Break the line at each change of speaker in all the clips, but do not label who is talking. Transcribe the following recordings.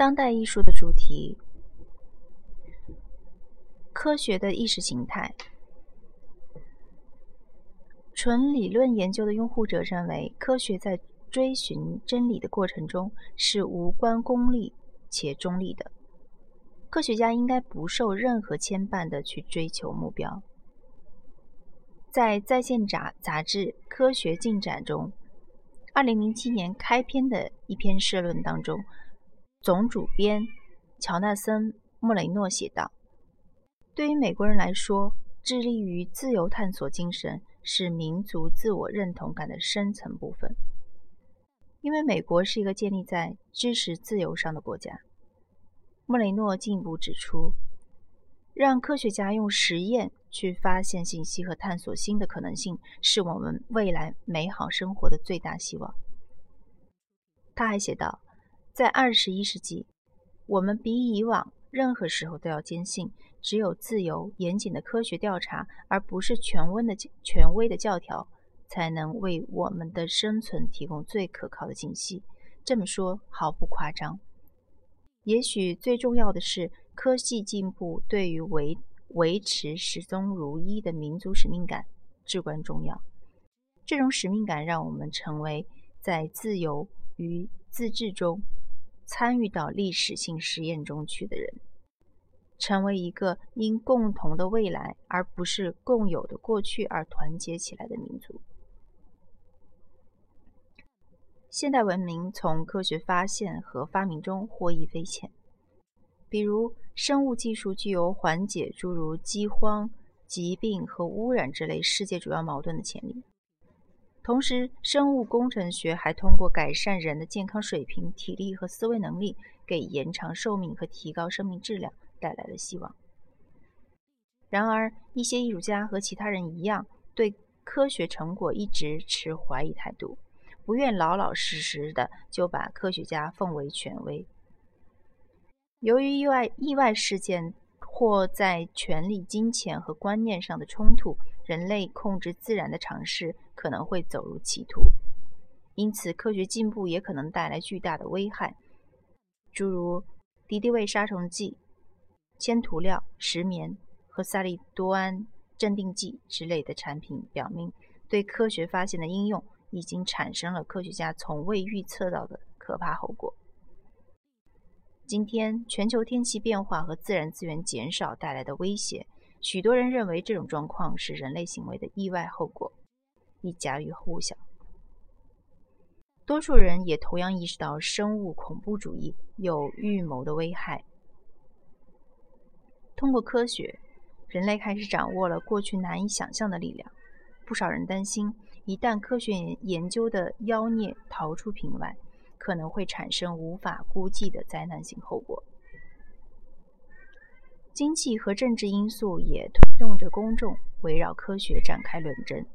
当代艺术的主题：科学的意识形态。纯理论研究的拥护者认为，科学在追寻真理的过程中是无关功利且中立的。科学家应该不受任何牵绊的去追求目标。在在线杂杂志《科学进展》中，2007年开篇的一篇社论当中，总主编乔纳森·穆雷诺写道：“对于美国人来说，致力于自由探索精神是民族自我认同感的深层部分，因为美国是一个建立在知识自由上的国家。”穆雷诺进一步指出，让科学家用实验去发现信息和探索新的可能性，是我们未来美好生活的最大希望。他还写道，在二十一世纪，我们比以往任何时候都要坚信，只有自由、严谨的科学调查，而不是权威的权威的教条，才能为我们的生存提供最可靠的信息。这么说毫不夸张。也许最重要的是，科技进步对于维维持始终如一的民族使命感至关重要。这种使命感让我们成为在自由与自治中参与到历史性实验中去的人，成为一个因共同的未来而不是共有的过去而团结起来的民族。现代文明从科学发现和发明中获益匪浅，比如生物技术具有缓解诸如饥荒、疾病和污染这类世界主要矛盾的潜力。同时，生物工程学还通过改善人的健康水平、体力和思维能力，给延长寿命和提高生命质量带来了希望。然而，一些艺术家和其他人一样，对科学成果一直持怀疑态度。不愿老老实实的就把科学家奉为权威。由于意外意外事件或在权力、金钱和观念上的冲突，人类控制自然的尝试可能会走入歧途。因此，科学进步也可能带来巨大的危害，诸如敌敌畏杀虫剂、铅涂料、石棉和萨利多胺镇定剂之类的产品，表明对科学发现的应用。已经产生了科学家从未预测到的可怕后果。今天，全球天气变化和自然资源减少带来的威胁，许多人认为这种状况是人类行为的意外后果，亦加于互晓。多数人也同样意识到生物恐怖主义有预谋的危害。通过科学，人类开始掌握了过去难以想象的力量。不少人担心。一旦科学研究的妖孽逃出瓶外，可能会产生无法估计的灾难性后果。经济和政治因素也推动着公众围绕科学展开论争，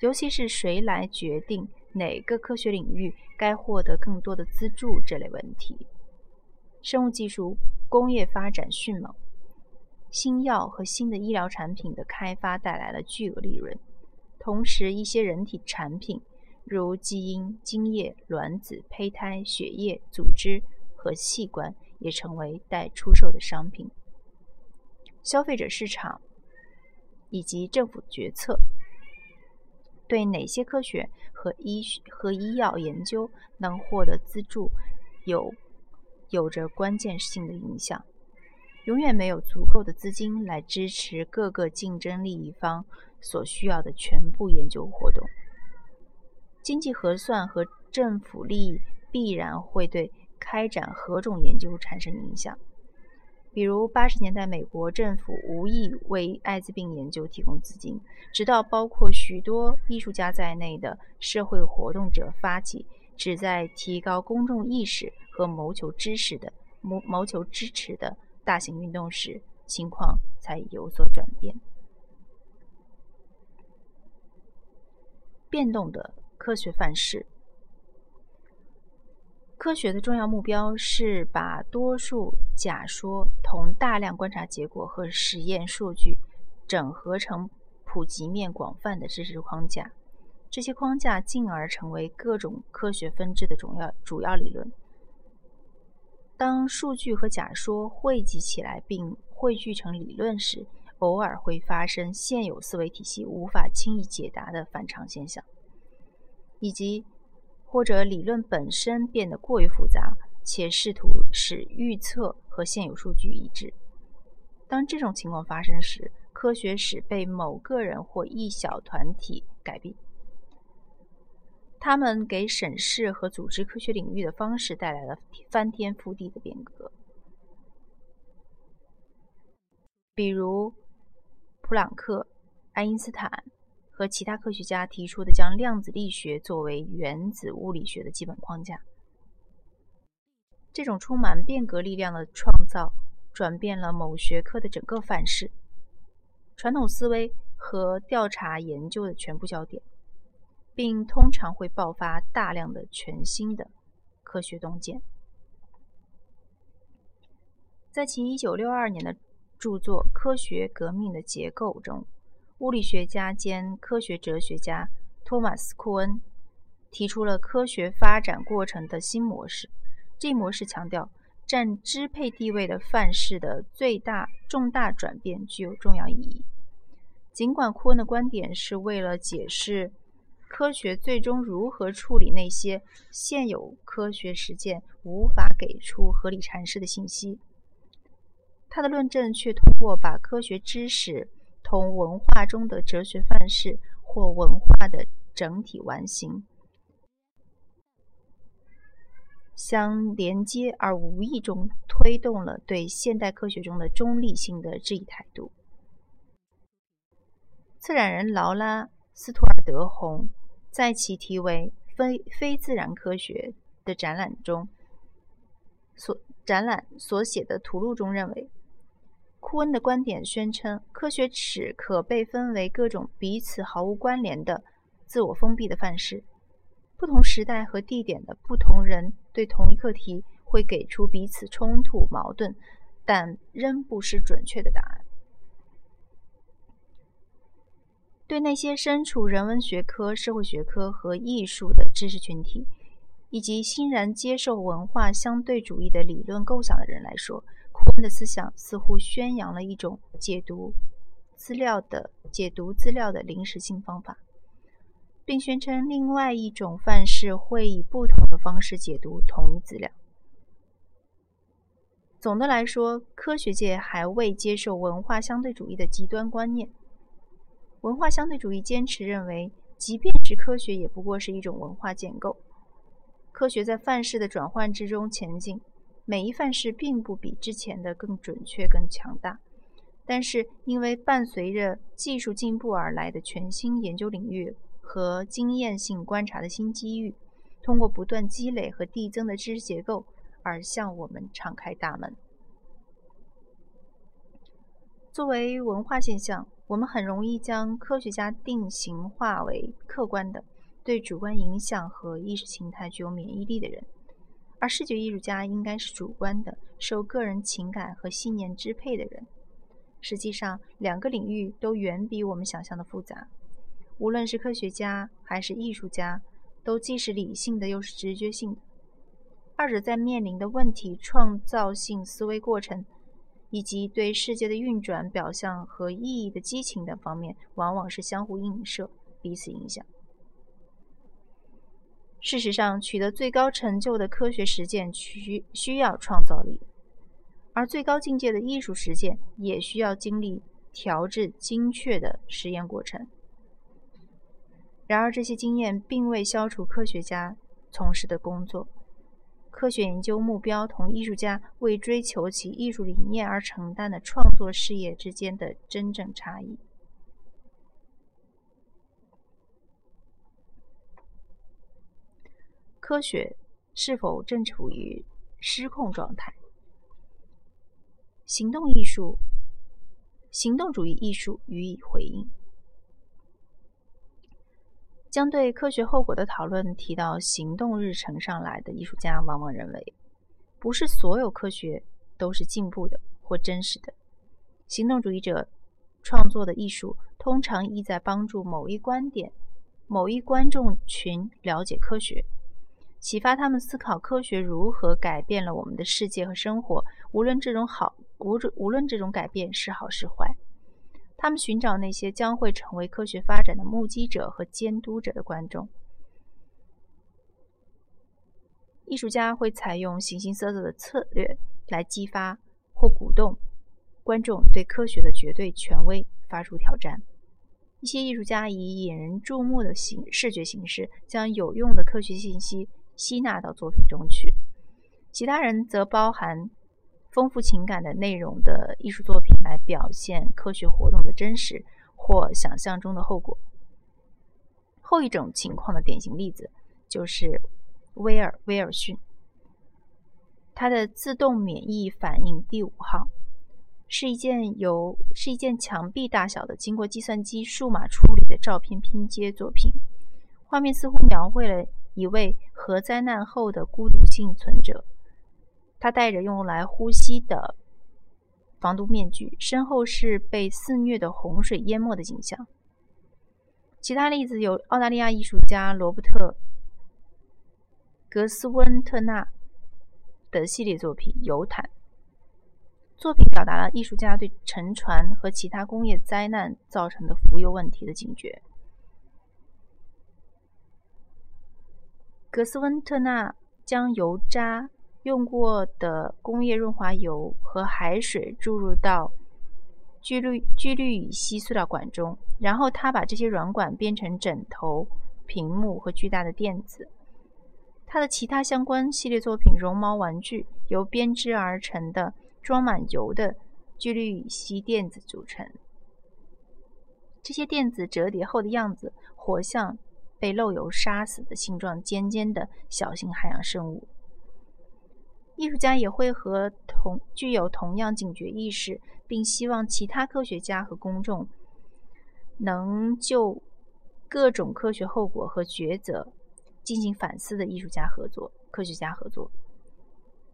尤其是谁来决定哪个科学领域该获得更多的资助这类问题。生物技术工业发展迅猛，新药和新的医疗产品的开发带来了巨额利润。同时，一些人体产品，如基因、精液、卵子、胚胎、血液、组织和器官，也成为待出售的商品。消费者市场以及政府决策，对哪些科学和医和医药研究能获得资助，有有着关键性的影响。永远没有足够的资金来支持各个竞争利益方。所需要的全部研究活动，经济核算和政府利益必然会对开展何种研究产生影响。比如，八十年代美国政府无意为艾滋病研究提供资金，直到包括许多艺术家在内的社会活动者发起旨在提高公众意识和谋求知识的谋谋求支持的大型运动时，情况才有所转变。变动的科学范式。科学的重要目标是把多数假说同大量观察结果和实验数据整合成普及面广泛的知识框架。这些框架进而成为各种科学分支的主要主要理论。当数据和假说汇集起来并汇聚成理论时，偶尔会发生现有思维体系无法轻易解答的反常现象，以及或者理论本身变得过于复杂，且试图使预测和现有数据一致。当这种情况发生时，科学史被某个人或一小团体改变。他们给审视和组织科学领域的方式带来了翻天覆地的变革。比如，普朗克、爱因斯坦和其他科学家提出的将量子力学作为原子物理学的基本框架。这种充满变革力量的创造，转变了某学科的整个范式、传统思维和调查研究的全部焦点。并通常会爆发大量的全新的科学洞见。在其1962年的著作《科学革命的结构》中，物理学家兼科学哲学家托马斯·库恩提出了科学发展过程的新模式。这一模式强调，占支配地位的范式的最大重大转变具有重要意义。尽管库恩的观点是为了解释。科学最终如何处理那些现有科学实践无法给出合理阐释的信息？他的论证却通过把科学知识同文化中的哲学范式或文化的整体完形相连接，而无意中推动了对现代科学中的中立性的质疑态度。策展人劳拉·斯图尔德·洪。在其题为《非非自然科学》的展览中，所展览所写的图录中认为，库恩的观点宣称，科学史可被分为各种彼此毫无关联的自我封闭的范式，不同时代和地点的不同人对同一课题会给出彼此冲突、矛盾，但仍不失准确的答案。对那些身处人文学科、社会学科和艺术的知识群体，以及欣然接受文化相对主义的理论构想的人来说，库恩的思想似乎宣扬了一种解读资料的解读资料的临时性方法，并宣称另外一种范式会以不同的方式解读同一资料。总的来说，科学界还未接受文化相对主义的极端观念。文化相对主义坚持认为，即便是科学，也不过是一种文化建构。科学在范式的转换之中前进，每一范式并不比之前的更准确、更强大。但是，因为伴随着技术进步而来的全新研究领域和经验性观察的新机遇，通过不断积累和递增的知识结构而向我们敞开大门。作为文化现象。我们很容易将科学家定型化为客观的、对主观影响和意识形态具有免疫力的人，而视觉艺术家应该是主观的、受个人情感和信念支配的人。实际上，两个领域都远比我们想象的复杂。无论是科学家还是艺术家，都既是理性的，又是直觉性的。二者在面临的问题创造性思维过程。以及对世界的运转、表象和意义的激情等方面，往往是相互映射、彼此影响。事实上，取得最高成就的科学实践需需要创造力，而最高境界的艺术实践也需要经历调制精确的实验过程。然而，这些经验并未消除科学家从事的工作。科学研究目标同艺术家为追求其艺术理念而承担的创作事业之间的真正差异。科学是否正处于失控状态？行动艺术、行动主义艺术予以回应。将对科学后果的讨论提到行动日程上来的艺术家，往往认为，不是所有科学都是进步的或真实的。行动主义者创作的艺术通常意在帮助某一观点、某一观众群了解科学，启发他们思考科学如何改变了我们的世界和生活，无论这种好，无论无论这种改变是好是坏。他们寻找那些将会成为科学发展的目击者和监督者的观众。艺术家会采用形形色色的策略来激发或鼓动观众对科学的绝对权威发出挑战。一些艺术家以引人注目的形视觉形式将有用的科学信息吸纳到作品中去，其他人则包含。丰富情感的内容的艺术作品来表现科学活动的真实或想象中的后果。后一种情况的典型例子就是威尔威尔逊，他的自动免疫反应第五号是一件由是一件墙壁大小的经过计算机数码处理的照片拼接作品，画面似乎描绘了一位核灾难后的孤独幸存者。他戴着用来呼吸的防毒面具，身后是被肆虐的洪水淹没的景象。其他例子有澳大利亚艺术家罗伯特·格斯温特纳的系列作品《游毯》，作品表达了艺术家对沉船和其他工业灾难造成的浮油问题的警觉。格斯温特纳将油渣。用过的工业润滑油和海水注入到聚氯聚氯乙烯塑料管中，然后他把这些软管变成枕头、屏幕和巨大的垫子。他的其他相关系列作品《绒毛玩具》由编织而成的装满油的聚氯乙烯垫子组成。这些垫子折叠后的样子，活像被漏油杀死的形状尖尖的小型海洋生物。艺术家也会和同具有同样警觉意识，并希望其他科学家和公众能就各种科学后果和抉择进行反思的艺术家合作、科学家合作。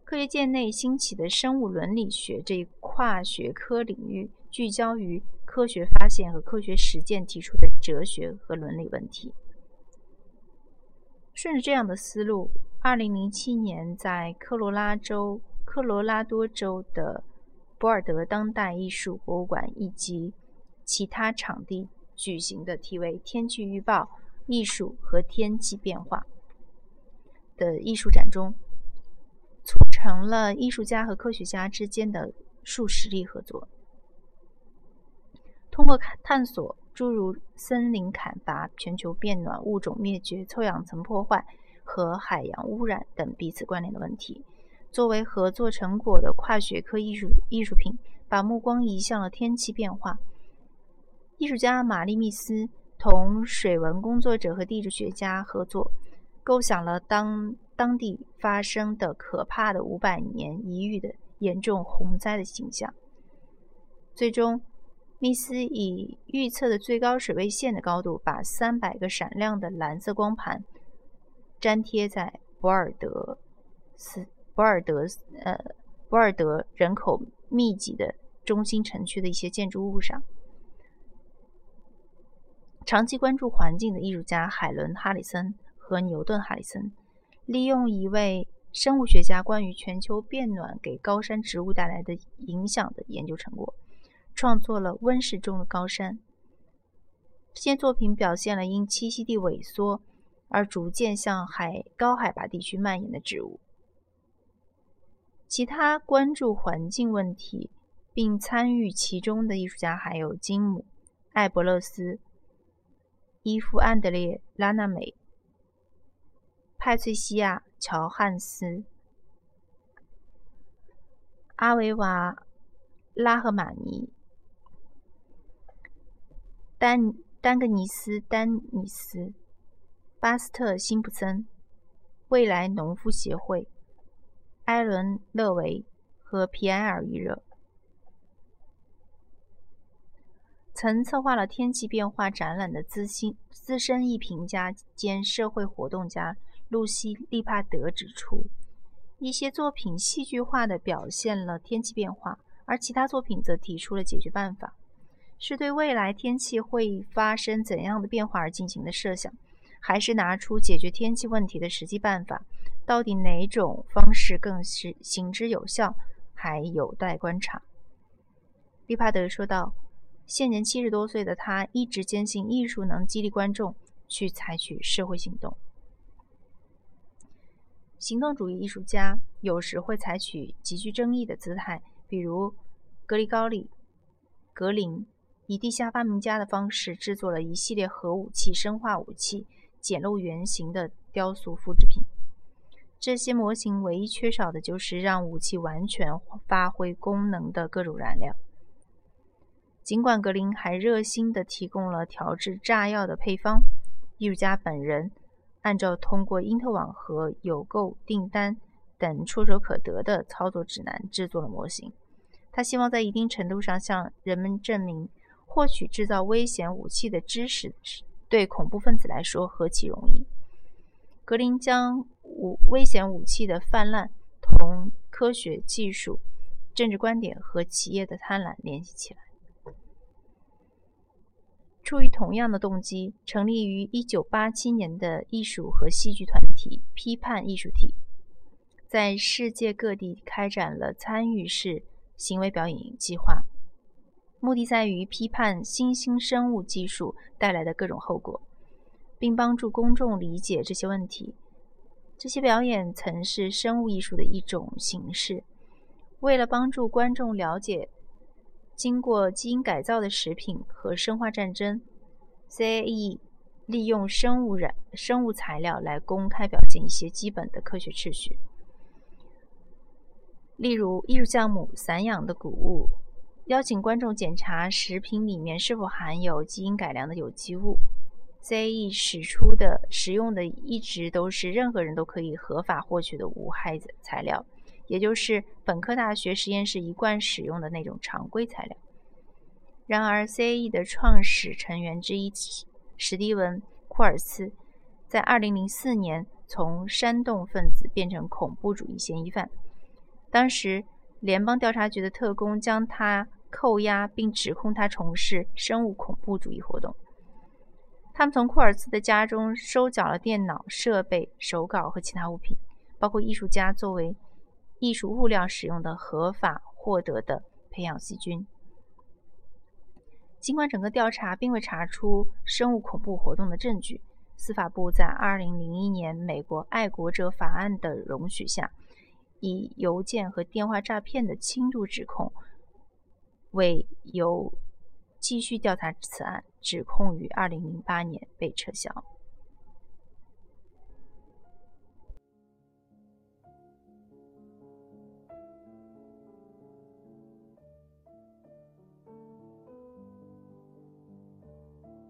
科学界内兴起的生物伦理学这一跨学科领域，聚焦于科学发现和科学实践提出的哲学和伦理问题。顺着这样的思路。二零零七年，在科罗拉州科罗拉多州的博尔德当代艺术博物馆以及其他场地举行的题为“天气预报：艺术和天气变化”的艺术展中，促成了艺术家和科学家之间的数实例合作。通过探索诸如森林砍伐、全球变暖、物种灭绝、臭氧层破坏。和海洋污染等彼此关联的问题，作为合作成果的跨学科艺术艺术品，把目光移向了天气变化。艺术家玛丽密斯同水文工作者和地质学家合作，构想了当当地发生的可怕的五百年一遇的严重洪灾的形象。最终，密斯以预测的最高水位线的高度，把三百个闪亮的蓝色光盘。粘贴在博尔德斯博尔德呃博尔德人口密集的中心城区的一些建筑物上。长期关注环境的艺术家海伦·哈里森和牛顿·哈里森，利用一位生物学家关于全球变暖给高山植物带来的影响的研究成果，创作了温室中的高山。这件作品表现了因栖息地萎缩。而逐渐向海高海拔地区蔓延的植物。其他关注环境问题并参与其中的艺术家还有金姆·艾伯勒斯、伊夫·安德烈、拉纳美、派翠西亚·乔汉斯、阿维瓦·拉赫玛尼、丹丹格尼斯·丹尼斯。巴斯特·辛普森、未来农夫协会、艾伦·勒维和皮埃尔·于热，曾策划了天气变化展览的资新资深艺评家兼社会活动家露西·利帕德指出，一些作品戏剧化地表现了天气变化，而其他作品则提出了解决办法，是对未来天气会发生怎样的变化而进行的设想。还是拿出解决天气问题的实际办法，到底哪种方式更是行之有效，还有待观察。利帕德说道：“现年七十多岁的他，一直坚信艺术能激励观众去采取社会行动。行动主义艺术家有时会采取极具争议的姿态，比如格里高利、格林以地下发明家的方式制作了一系列核武器、生化武器、简陋原型的雕塑复制品。这些模型唯一缺少的就是让武器完全发挥功能的各种燃料。”尽管格林还热心地提供了调制炸药的配方，艺术家本人按照通过因特网和有购订单等触手可得的操作指南制作了模型。他希望在一定程度上向人们证明，获取制造危险武器的知识对恐怖分子来说何其容易。格林将武危险武器的泛滥同科学技术、政治观点和企业的贪婪联系起来。出于同样的动机，成立于1987年的艺术和戏剧团体“批判艺术体”在世界各地开展了参与式行为表演计划，目的在于批判新兴生物技术带来的各种后果，并帮助公众理解这些问题。这些表演曾是生物艺术的一种形式。为了帮助观众了解，经过基因改造的食品和生化战争，CAE 利用生物染生物材料来公开表现一些基本的科学秩序，例如艺术项目散养的谷物，邀请观众检查食品里面是否含有基因改良的有机物。CAE 使出的使用的一直都是任何人都可以合法获取的无害材料。也就是本科大学实验室一贯使用的那种常规材料。然而，CAE 的创始成员之一史蒂文·库尔斯，在2004年从煽动分子变成恐怖主义嫌疑犯。当时，联邦调查局的特工将他扣押，并指控他从事生物恐怖主义活动。他们从库尔斯的家中收缴了电脑设备、手稿和其他物品，包括艺术家作为。艺术物料使用的合法获得的培养细菌。尽管整个调查并未查出生物恐怖活动的证据，司法部在2001年美国爱国者法案的容许下，以邮件和电话诈骗的轻度指控为由，继续调查此案，指控于二零零八年被撤销。